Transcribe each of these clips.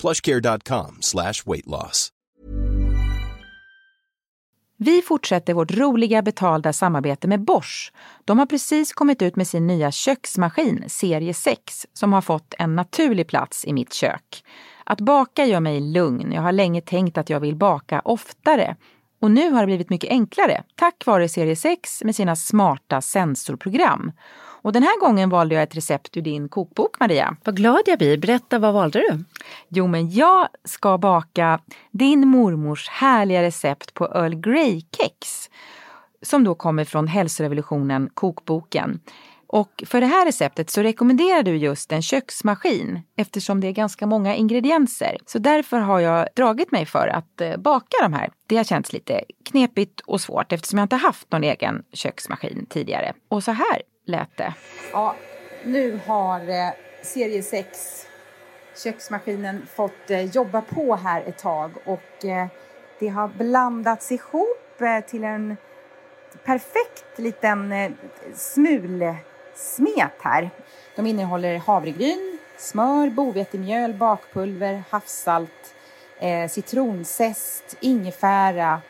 plushcare.com slash weight loss. Vi fortsätter vårt roliga betalda samarbete med Bosch. De har precis kommit ut med sin nya köksmaskin, serie 6, som har fått en naturlig plats i mitt kök. Att baka gör mig lugn. Jag har länge tänkt att jag vill baka oftare. Och nu har det blivit mycket enklare tack vare serie 6 med sina smarta sensorprogram. Och den här gången valde jag ett recept ur din kokbok, Maria. Vad glad jag blir. Berätta, vad valde du? Jo, men jag ska baka din mormors härliga recept på Earl Grey-kex. Som då kommer från Hälsorevolutionen, kokboken. Och för det här receptet så rekommenderar du just en köksmaskin eftersom det är ganska många ingredienser. Så därför har jag dragit mig för att eh, baka de här. Det har känts lite knepigt och svårt eftersom jag inte haft någon egen köksmaskin tidigare. Och så här lät det. Ja, nu har eh, serie 6 köksmaskinen fått eh, jobba på här ett tag och eh, det har blandats ihop eh, till en perfekt liten eh, smul smet här. De innehåller havregryn, smör, bovetemjöl, bakpulver, havssalt, eh, citronzest, ingefära,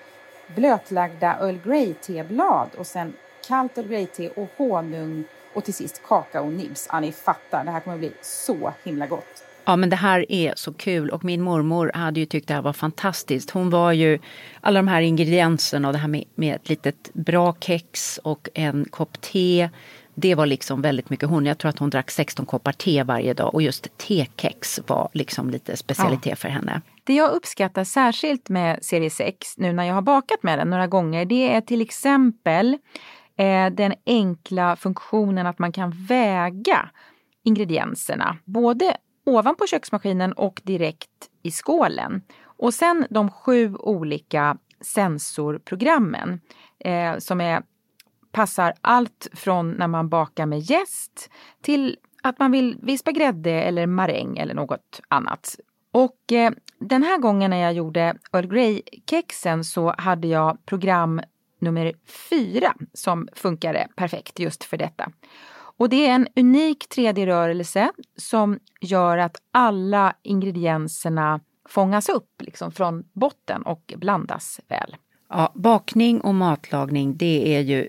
blötlagda Earl Grey-teblad och sen kallt Earl Grey-te och honung och till sist kakaonibs. Ja, ni fattar, det här kommer att bli så himla gott. Ja men det här är så kul och min mormor hade ju tyckt det här var fantastiskt. Hon var ju alla de här ingredienserna och det här med, med ett litet bra kex och en kopp te. Det var liksom väldigt mycket hon. Jag tror att hon drack 16 koppar te varje dag och just tekex var liksom lite specialitet ja. för henne. Det jag uppskattar särskilt med serie 6 nu när jag har bakat med den några gånger det är till exempel eh, den enkla funktionen att man kan väga ingredienserna. Både ovanpå köksmaskinen och direkt i skålen. Och sen de sju olika sensorprogrammen eh, som är, passar allt från när man bakar med jäst till att man vill vispa grädde eller maräng eller något annat. Och eh, den här gången när jag gjorde Earl Grey-kexen så hade jag program nummer fyra som funkade perfekt just för detta. Och det är en unik 3D-rörelse som gör att alla ingredienserna fångas upp liksom från botten och blandas väl. Ja, bakning och matlagning det är ju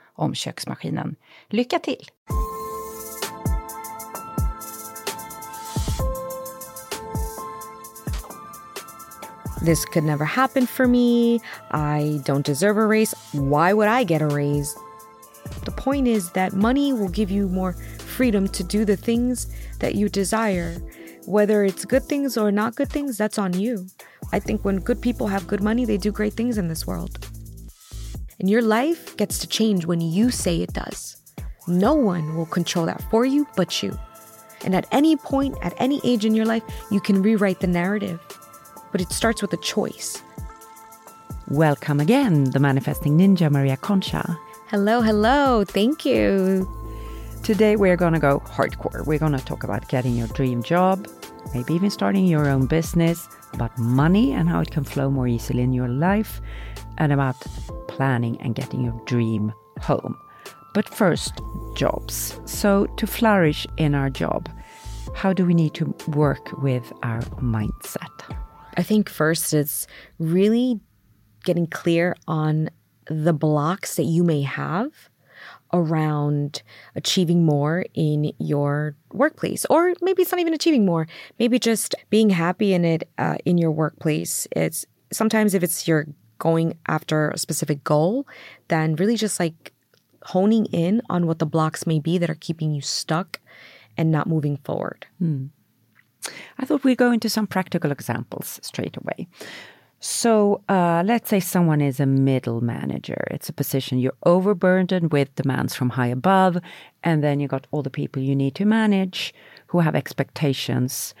om köksmaskinen. Lycka till! This could never happen for me. I don't deserve a raise. Why would I get a raise? The point is that money will give you more freedom to do the things that you desire whether it's good things or not good things, that's on you. I think when good people have good money, they do great things in this world. And your life gets to change when you say it does. No one will control that for you but you. And at any point, at any age in your life, you can rewrite the narrative. But it starts with a choice. Welcome again, the Manifesting Ninja Maria Concha. Hello, hello. Thank you. Today we're going to go hardcore. We're going to talk about getting your dream job, maybe even starting your own business, about money and how it can flow more easily in your life, and about planning and getting your dream home. But first, jobs. So, to flourish in our job, how do we need to work with our mindset? I think first it's really getting clear on the blocks that you may have around achieving more in your workplace or maybe it's not even achieving more maybe just being happy in it uh, in your workplace it's sometimes if it's you're going after a specific goal then really just like honing in on what the blocks may be that are keeping you stuck and not moving forward hmm. i thought we'd go into some practical examples straight away so uh, let's say someone is a middle manager. It's a position you're overburdened with demands from high above, and then you got all the people you need to manage who have expectations,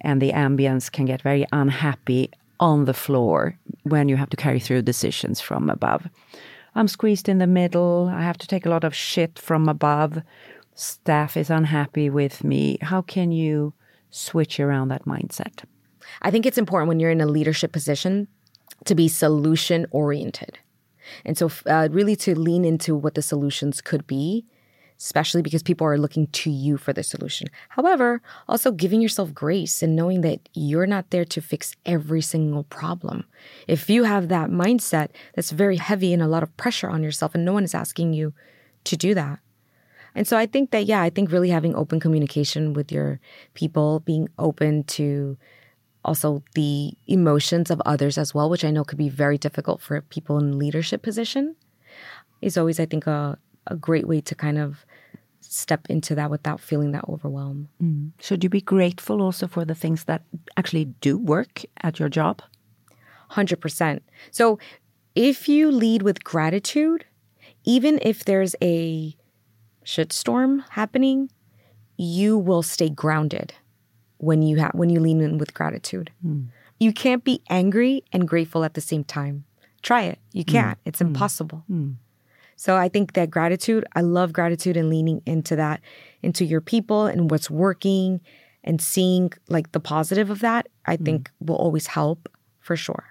and the ambience can get very unhappy on the floor when you have to carry through decisions from above. I'm squeezed in the middle. I have to take a lot of shit from above. Staff is unhappy with me. How can you switch around that mindset? I think it's important when you're in a leadership position to be solution oriented. And so, uh, really, to lean into what the solutions could be, especially because people are looking to you for the solution. However, also giving yourself grace and knowing that you're not there to fix every single problem. If you have that mindset, that's very heavy and a lot of pressure on yourself, and no one is asking you to do that. And so I think that, yeah, I think really having open communication with your people, being open to also the emotions of others as well, which I know could be very difficult for people in leadership position, is always, I think, a, a great way to kind of step into that without feeling that overwhelm. Mm. Should you be grateful also for the things that actually do work at your job? 100%. So if you lead with gratitude, even if there's a shitstorm happening, you will stay grounded when you have when you lean in with gratitude. Mm. You can't be angry and grateful at the same time. Try it. You hmm. can't. Mm. It's hmm. impossible. Mm. So I think that gratitude, I love gratitude and leaning into that, into your people and what's working and seeing like the positive of that, I hmm. think will always help for sure.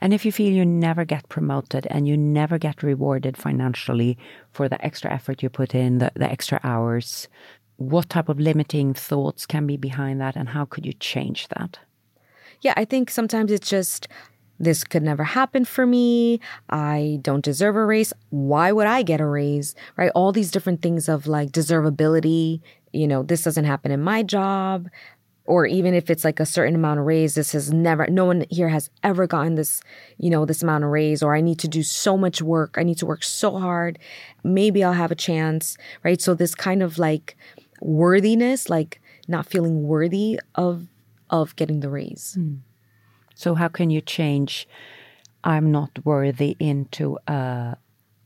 And if you feel you never get promoted and you never get rewarded financially for the extra effort you put in, the, the extra hours, what type of limiting thoughts can be behind that and how could you change that? Yeah, I think sometimes it's just this could never happen for me. I don't deserve a raise. Why would I get a raise? Right? All these different things of like deservability. You know, this doesn't happen in my job. Or even if it's like a certain amount of raise, this has never, no one here has ever gotten this, you know, this amount of raise, or I need to do so much work. I need to work so hard. Maybe I'll have a chance. Right? So this kind of like, worthiness, like not feeling worthy of of getting the raise. Mm. So how can you change I'm not worthy into uh,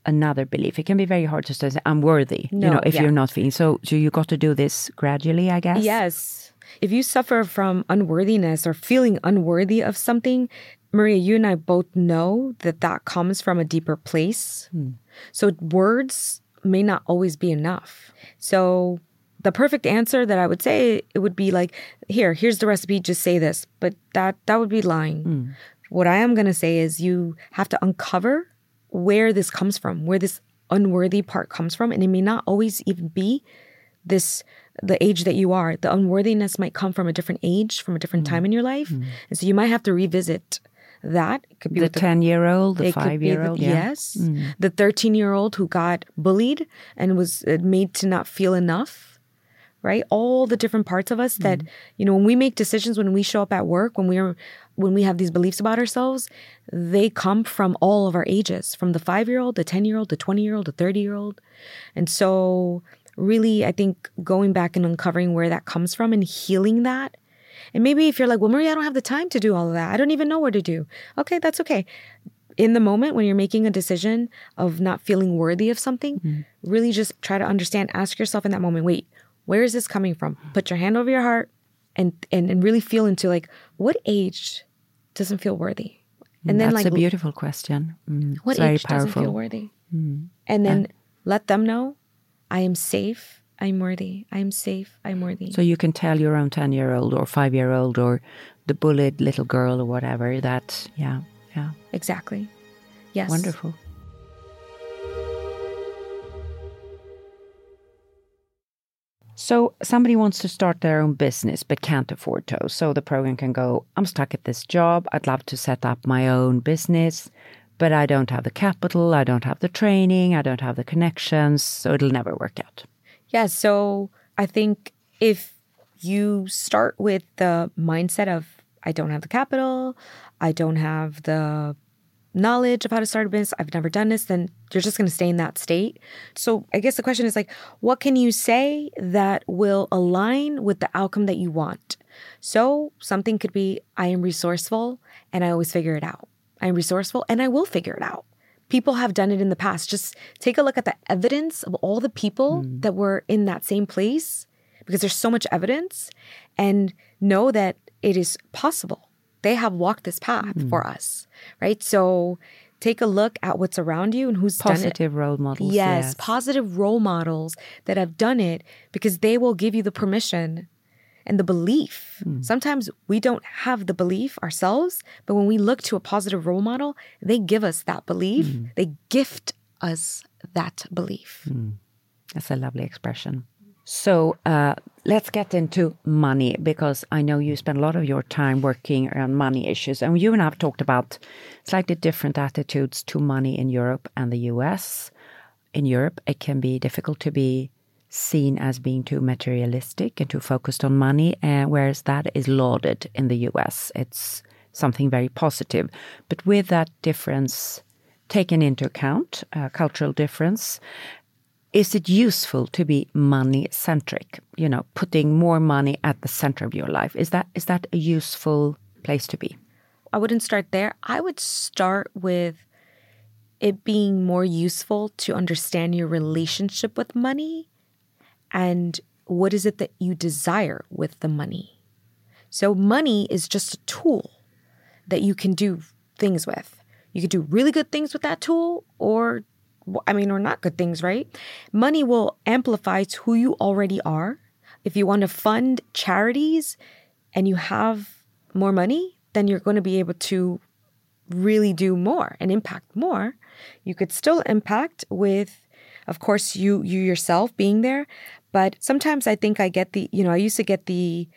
another belief? It can be very hard to say I'm worthy, no, you know, if yeah. you're not feeling. So so you got to do this gradually, I guess. Yes. If you suffer from unworthiness or feeling unworthy of something, Maria, you and I both know that that comes from a deeper place. Mm. So words may not always be enough. So the perfect answer that I would say it would be like, here, here's the recipe, just say this. But that that would be lying. Mm. What I am gonna say is you have to uncover where this comes from, where this unworthy part comes from. And it may not always even be this the age that you are. The unworthiness might come from a different age, from a different mm. time in your life. Mm. And so you might have to revisit that. It could be the 10 year old, the 5 year old. Yeah. Yes. Mm. The 13 year old who got bullied and was uh, made to not feel enough right all the different parts of us that mm-hmm. you know when we make decisions when we show up at work when we're when we have these beliefs about ourselves they come from all of our ages from the 5 year old the 10 year old the 20 year old the 30 year old and so really, I think going back and uncovering where that comes from and healing that. And maybe if you're like, well, Maria, I don't have the time to do all of that. I don't even know what to do. Okay, that's okay. In the moment when you're making a decision of not feeling worthy of something, mm-hmm. really just try to understand, ask yourself in that moment, wait, where is this coming from? Put your hand over your heart and and, and really feel into like what age doesn't feel worthy. And then That's like a beautiful question. Mm, what age doesn't feel worthy? Mm. And then uh, let them know I am safe. I'm worthy. I'm safe. I'm worthy. So you can tell your own 10 year old or five year old or the bullied little girl or whatever that, yeah, yeah. Exactly. Yes. Wonderful. So somebody wants to start their own business but can't afford to. So the program can go, I'm stuck at this job. I'd love to set up my own business, but I don't have the capital, I don't have the training, I don't have the connections, so it'll never work out. Yeah, so I think if you start with the mindset of I don't have the capital, I don't have the knowledge of how to start a business, I've never done this, then you're just going to stay in that state. So I guess the question is like, what can you say that will align with the outcome that you want? So something could be, I am resourceful and I always figure it out. I am resourceful and I will figure it out. People have done it in the past. Just take a look at the evidence of all the people mm. that were in that same place because there's so much evidence and know that it is possible they have walked this path mm. for us, right? So take a look at what's around you and who's positive role models. Yes, yes, positive role models that have done it because they will give you the permission and the belief. Mm. Sometimes we don't have the belief ourselves, but when we look to a positive role model, they give us that belief. Mm. They gift us that belief. Mm. That's a lovely expression. So uh, let's get into money because I know you spend a lot of your time working around money issues. And you and I have talked about slightly different attitudes to money in Europe and the US. In Europe, it can be difficult to be seen as being too materialistic and too focused on money, uh, whereas that is lauded in the US. It's something very positive. But with that difference taken into account, uh, cultural difference, is it useful to be money centric you know putting more money at the center of your life. Is that is that a useful place to be? I wouldn't start there. I would start with it being more useful to understand your relationship with money and what is it that you desire with the money. So money is just a tool that you can do things with. You could do really good things with that tool or I mean, or not good things, right? Money will amplify to who you already are. If you want to fund charities and you have more money, then you're going to be able to really do more and impact more. You could still impact with, of course, you you yourself being there. But sometimes I think I get the, you know, I used to get the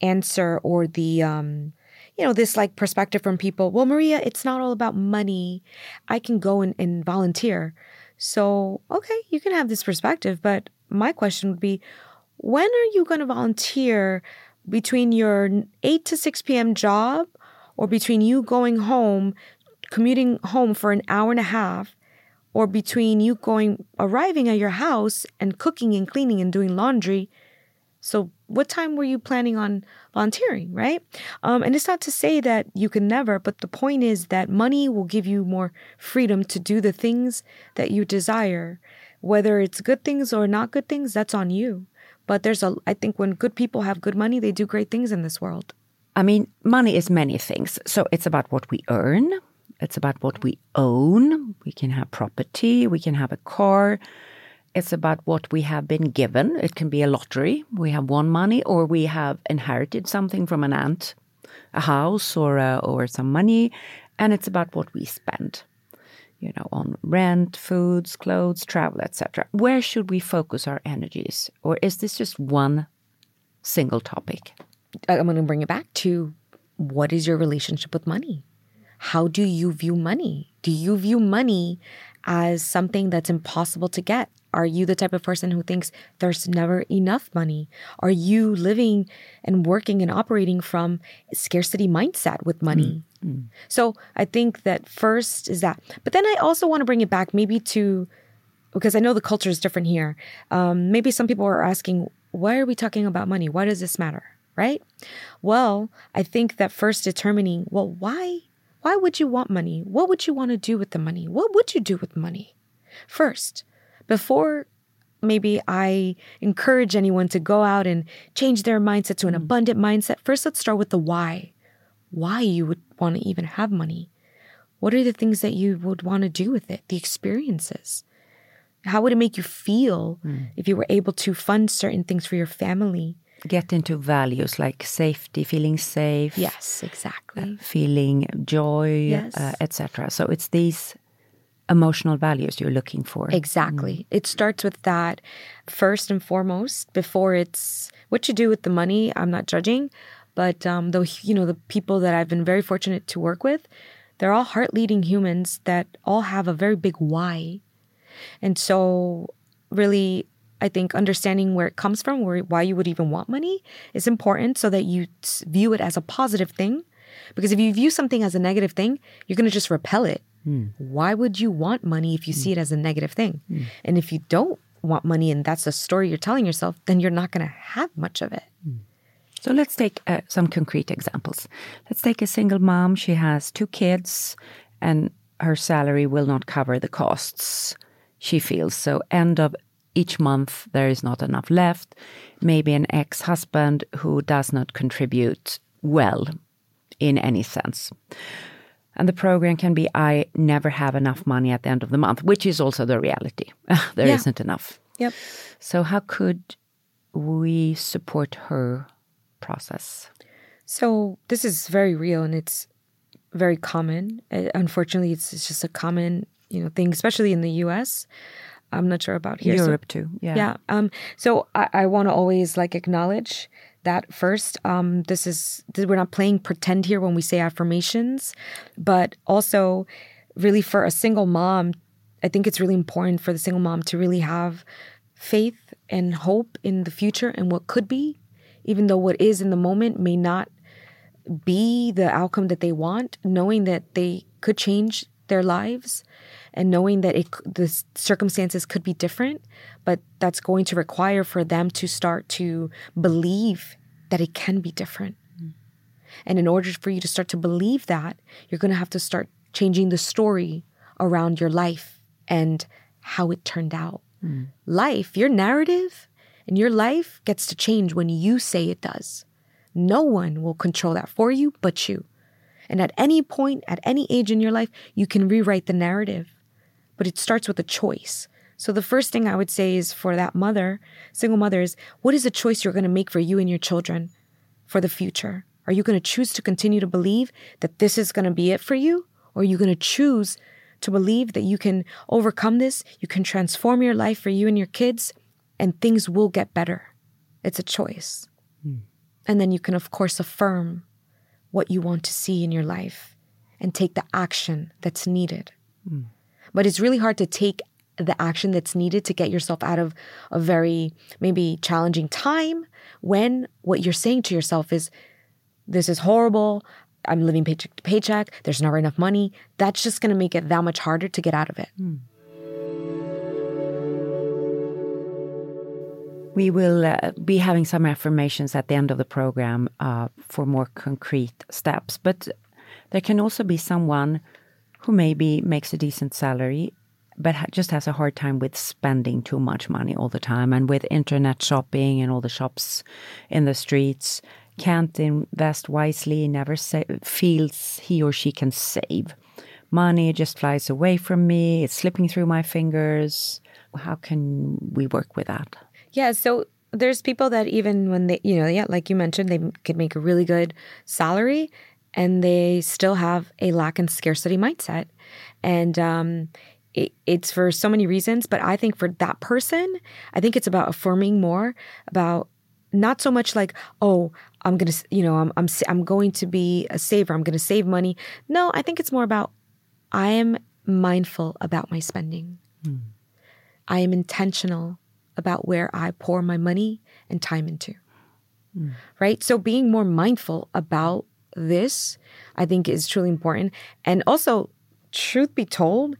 answer or the um, you know, this like perspective from people, well, Maria, it's not all about money. I can go and, and volunteer. So, okay, you can have this perspective, but my question would be when are you going to volunteer between your 8 to 6 p.m. job or between you going home, commuting home for an hour and a half, or between you going, arriving at your house and cooking and cleaning and doing laundry? So, what time were you planning on volunteering, right? Um, and it's not to say that you can never, but the point is that money will give you more freedom to do the things that you desire. Whether it's good things or not good things, that's on you. But there's a, I think when good people have good money, they do great things in this world. I mean, money is many things. So it's about what we earn, it's about what we own. We can have property, we can have a car it's about what we have been given. It can be a lottery. We have won money, or we have inherited something from an aunt, a house or a, or some money, and it's about what we spend. You know, on rent, foods, clothes, travel, etc. Where should we focus our energies, or is this just one single topic? I'm going to bring it back to what is your relationship with money? How do you view money? Do you view money as something that's impossible to get? Are you the type of person who thinks there's never enough money? Are you living and working and operating from scarcity mindset with money? Mm-hmm. So I think that first is that. But then I also want to bring it back maybe to because I know the culture is different here. Um, maybe some people are asking, why are we talking about money? Why does this matter? Right? Well, I think that first determining, well, why why would you want money? What would you want to do with the money? What would you do with money? First, before maybe I encourage anyone to go out and change their mindset to an hmm. abundant mindset, first let's start with the why. Why you would want to even have money. What are the things that you would want to do with it? The experiences. How would it make you feel hmm. if you were able to fund certain things for your family? Get into values like safety, feeling safe. Yes, exactly. Uh, feeling joy, Yes. uh, etc. So it's these emotional values you're looking for. Exactly. It starts with that first and foremost before it's what you do with the money. I'm not judging, but um, though you know the people that I've been very fortunate to work with, they're all heart leading humans that all have a very big why, and so really. I think understanding where it comes from, where why you would even want money, is important so that you view it as a positive thing. Because if you view something as a negative thing, you're going to just repel it. Hmm. Why would you want money if you see it as a negative thing? Hmm. And if you don't want money and that's the story you're telling yourself, then you're not going to have much of it. Hmm. So let's take uh, some concrete examples. Let's take a single mom. She has two kids, and her salary will not cover the costs she feels. So, end of each month, there is not enough left. Maybe an ex husband who does not contribute well in any sense. And the program can be I never have enough money at the end of the month, which is also the reality. There Yeah. not enough. Yep. So, how could we support her process? So this is very real and it's very common. Uh, unfortunately, it's, it's just a common, you know, thing, especially in the U.S. I'm not sure about here. So- Europe too. Yeah. yeah um so i, I want to always like acknowledge that first um this is we're not playing pretend here when we say affirmations but also really for a single mom i think it's really important for the single mom to really have faith and hope in the future and what could be even though what is in the moment may not be the outcome that they want, knowing that they could change their lives and knowing that it, the circumstances could be different, but that's going to require for them to start to believe that it can be different. Mm. And in order for you to start to believe that, you're going to have to start changing the story around your life and how it turned out. Mm. Life, your narrative and your life gets to change when you say it does. No one will control that for you but you. And at any point, at any age in your life, you can rewrite the narrative. But it starts with a choice. So the first thing I would say is for that mother, single mother, is what is the choice you're going to make for you and your children for the future? Are you going to choose to continue to believe that this is going to be it for you? Or are you going to choose to believe that you can overcome this, you can transform your life for you and your kids, and things will get better? It's a choice. Hmm. And then you can, of course, affirm what you want to see in your life and take the action that's needed. Hmm. But it's really hard to take the action that's needed to get yourself out of a very maybe challenging time when what you're saying to yourself is, This is horrible. I'm living paycheck to paycheck. There's never enough money. That's just going to make it that much harder to get out of it. We will uh, be having some affirmations at the end of the program uh, for more concrete steps. But there can also be someone who maybe makes a decent salary but just has a hard time with spending too much money all the time and with internet shopping and all the shops in the streets can't invest wisely never feels he or she can save. Money just flies away from me it's slipping through my fingers. How can we work with that? Yeah, so there's people that even when they, you know, yeah, like you mentioned, they could make a really good salary and they still have a lack and scarcity mindset. And um, it, it's for so many reasons, but I think for that person, I think it's about affirming more about not so much like, oh, I'm gonna, you know, I'm I'm I'm going to be a saver. I'm gonna save money. No, I think it's more about I am mindful about my spending. I am intentional about where I pour my money and time into. Right? So being more mindful about this, I think is truly important. And also, truth be told,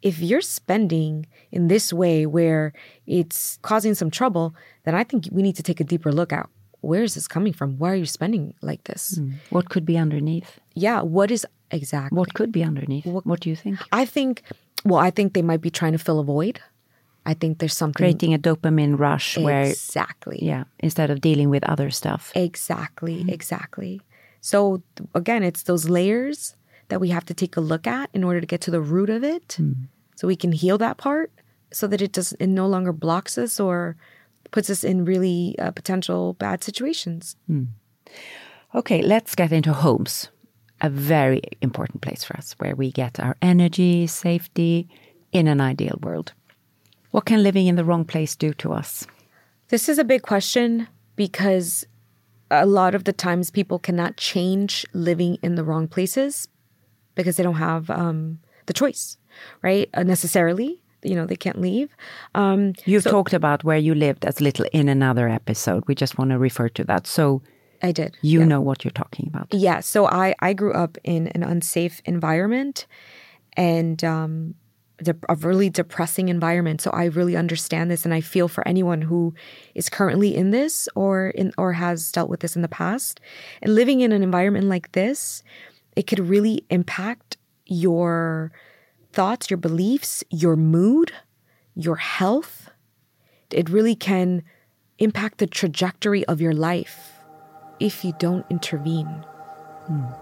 if you're spending in this way where it's causing some trouble, then I think we need to take a deeper look at where is this coming from? Why are you spending like this? Hmm. What could be underneath? Yeah, what is exactly? What could be underneath? What, what do you think? I think, well, I think they might be trying to fill a void. I think there's something Creating a dopamine rush where, exactly, yeah, instead of dealing with other stuff. exactly, mm-hmm. exactly. So again, it's those layers that we have to take a look at in order to get to the root of it, so we can heal that part, so that it does it no longer blocks us or puts us in really uh, potential bad situations. Okay, let's get into homes. A very important place for us where we get our energy, safety in an ideal world. What can living in the wrong place do to us? This is a big question because a lot of the times people cannot change living in the wrong places because they don't have um, the choice, right? Uh, necessarily, you know, they can't leave. Um, You've talked about where you lived as little in another episode. We just want to refer to that. So I did. you yeah. know what you're talking about. Yeah. So I I grew up in an unsafe environment, and um, de- a really depressing environment. So I really understand this, and I feel for anyone who is currently in this or in or has dealt with this in the past. And living in an environment like this, it could really impact your thoughts, your beliefs, your mood, your health. It really can impact the trajectory of your life if you don't intervene. Hmm.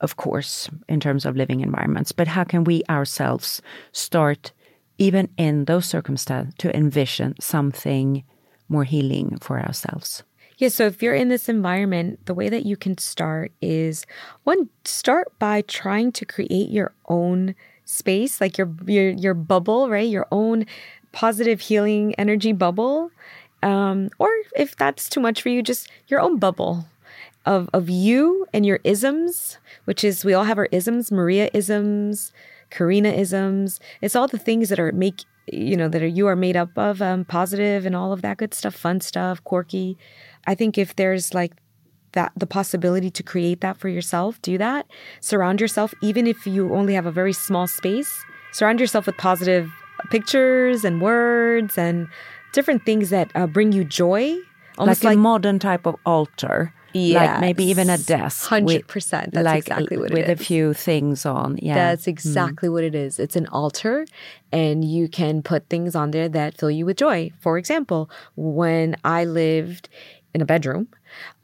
of course, in terms of living environments. But how can we ourselves start, even in those circumstances, to envision something more healing for ourselves? Yeah, so if you're in this environment, the way that you can start is one, start by trying to create your own space, like your your your bubble, right? Your own positive healing energy bubble. Um, or if that's too much for you, just your own bubble of of you and your isms, which is we all have our isms, Maria isms, Carina isms. It's all the things that are make you know that are you are made up of, um, positive and all of that good stuff, fun stuff, quirky. I think if there's like that the possibility to create that for yourself, do that. Surround yourself, even if you only have a very small space. Surround yourself with positive pictures and words and different things that uh, bring you joy. Almost like, a modern type of altar. Like maybe even a desk. 100%. That's like, exactly what it With a few things on. Yeah. That's exactly what it is. It's an altar, and you can put things on there that fill you with joy. For example, when I lived in a bedroom,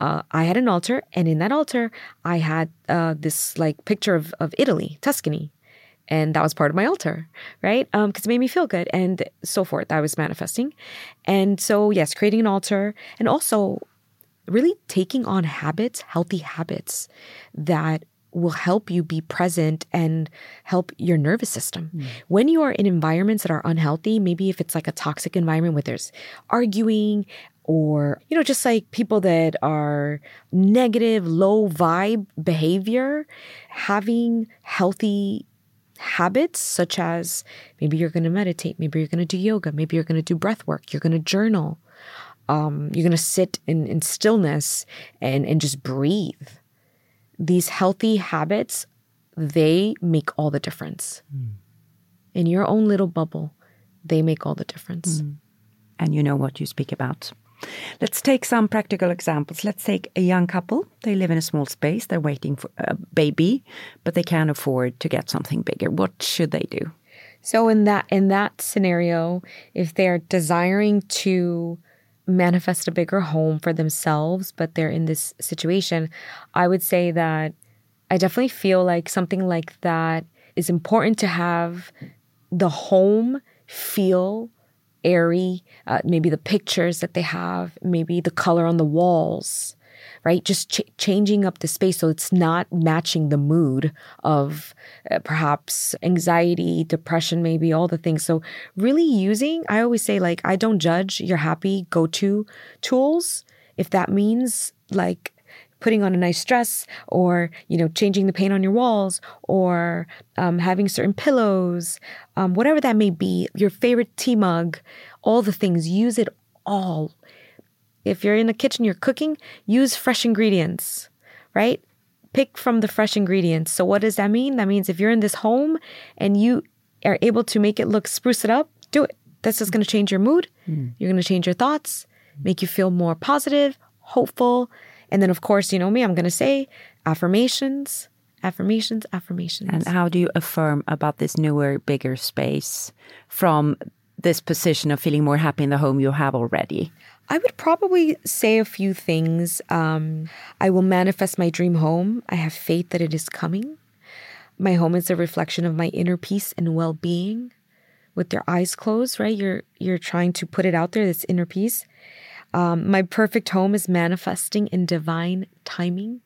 uh, I had an altar, and in that altar, I had uh, this like picture of, of Italy, Tuscany. And that was part of my altar, right? Because it made me feel good and so forth. I was manifesting. And so, yes, creating an altar and also really taking on habits, healthy habits that will help you be present and help your nervous system. Hmm. When you are in environments that are unhealthy, maybe if it's like a toxic environment where there's arguing or, you know, just like people that are negative, low vibe behavior, having healthy habits such as maybe you're going to meditate, maybe you're going to do yoga, maybe you're going to do breath work, you're going to journal, um, you're going to sit in, in stillness and, and just breathe. These healthy habits, they make all the difference. In your own little bubble, they make all the difference. and you know what you speak about. Let's take some practical examples. Let's take a young couple. They live in a small space. They're waiting for a baby, but they can't afford to get something bigger. What should they do? So in that in that scenario, if they're desiring to manifest a bigger home for themselves, but they're in this situation, I would say that I definitely feel like something like that is important to have the home feel airy, uh, maybe the pictures that they have, maybe the color on the walls, right? Just ch- changing up the space so it's not matching the mood of uh, perhaps anxiety, depression, maybe all the things. So, really using, I always say, like, I don't judge your happy go to tools. If that means like putting on a nice dress or you know changing the paint on your walls or um, having certain pillows um, whatever that may be your favorite tea mug all the things use it all if you're in the kitchen you're cooking use fresh ingredients right? Pick from the fresh ingredients. So what does that mean? That means if you're in this home and you are able to make it look spruce it up do it. That's just going to change your mood. Hmm. You're going to change your thoughts make you feel more positive hopeful. And then, of course, you know me, I'm going to say affirmations, affirmations, affirmations. And how do you affirm about this newer, bigger space from this position of feeling more happy in the home you have already? I would probably say a few things. Um, I will manifest my dream home. I have faith that it is coming. My home is a reflection of my inner peace and well-being. With your eyes closed, right? You're you're trying to put it out there. This inner peace. Um, my perfect home is manifesting in divine timing.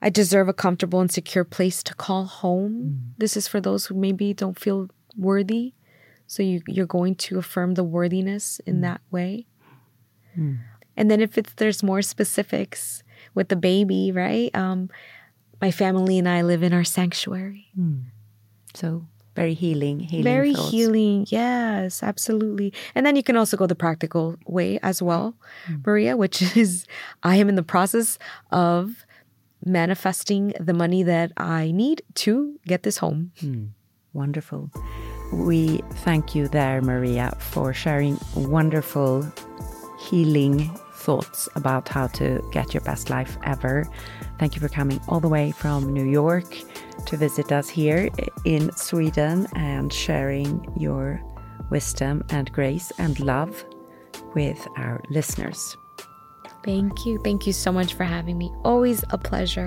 I deserve a comfortable and secure place to call home. This is for those who maybe don't feel worthy. So you, you're going to affirm the worthiness in hmm. that way. Hmm. And then if it's there's more specifics with the baby, right? Um, my family and I live in our sanctuary. Hmm. So very healing, healing Very thoughts. healing. Yes, absolutely. And then you can also go the practical way as well, Maria, which is I am in the process of manifesting the money that I need to get this home. Wonderful. We thank you there, Maria, for sharing wonderful healing thoughts about how to get your best life ever. Thank you for coming all the way from New York to visit us here in Sweden and sharing your wisdom and grace and love with our listeners. Thank you. Thank you so much for having me. Always a pleasure.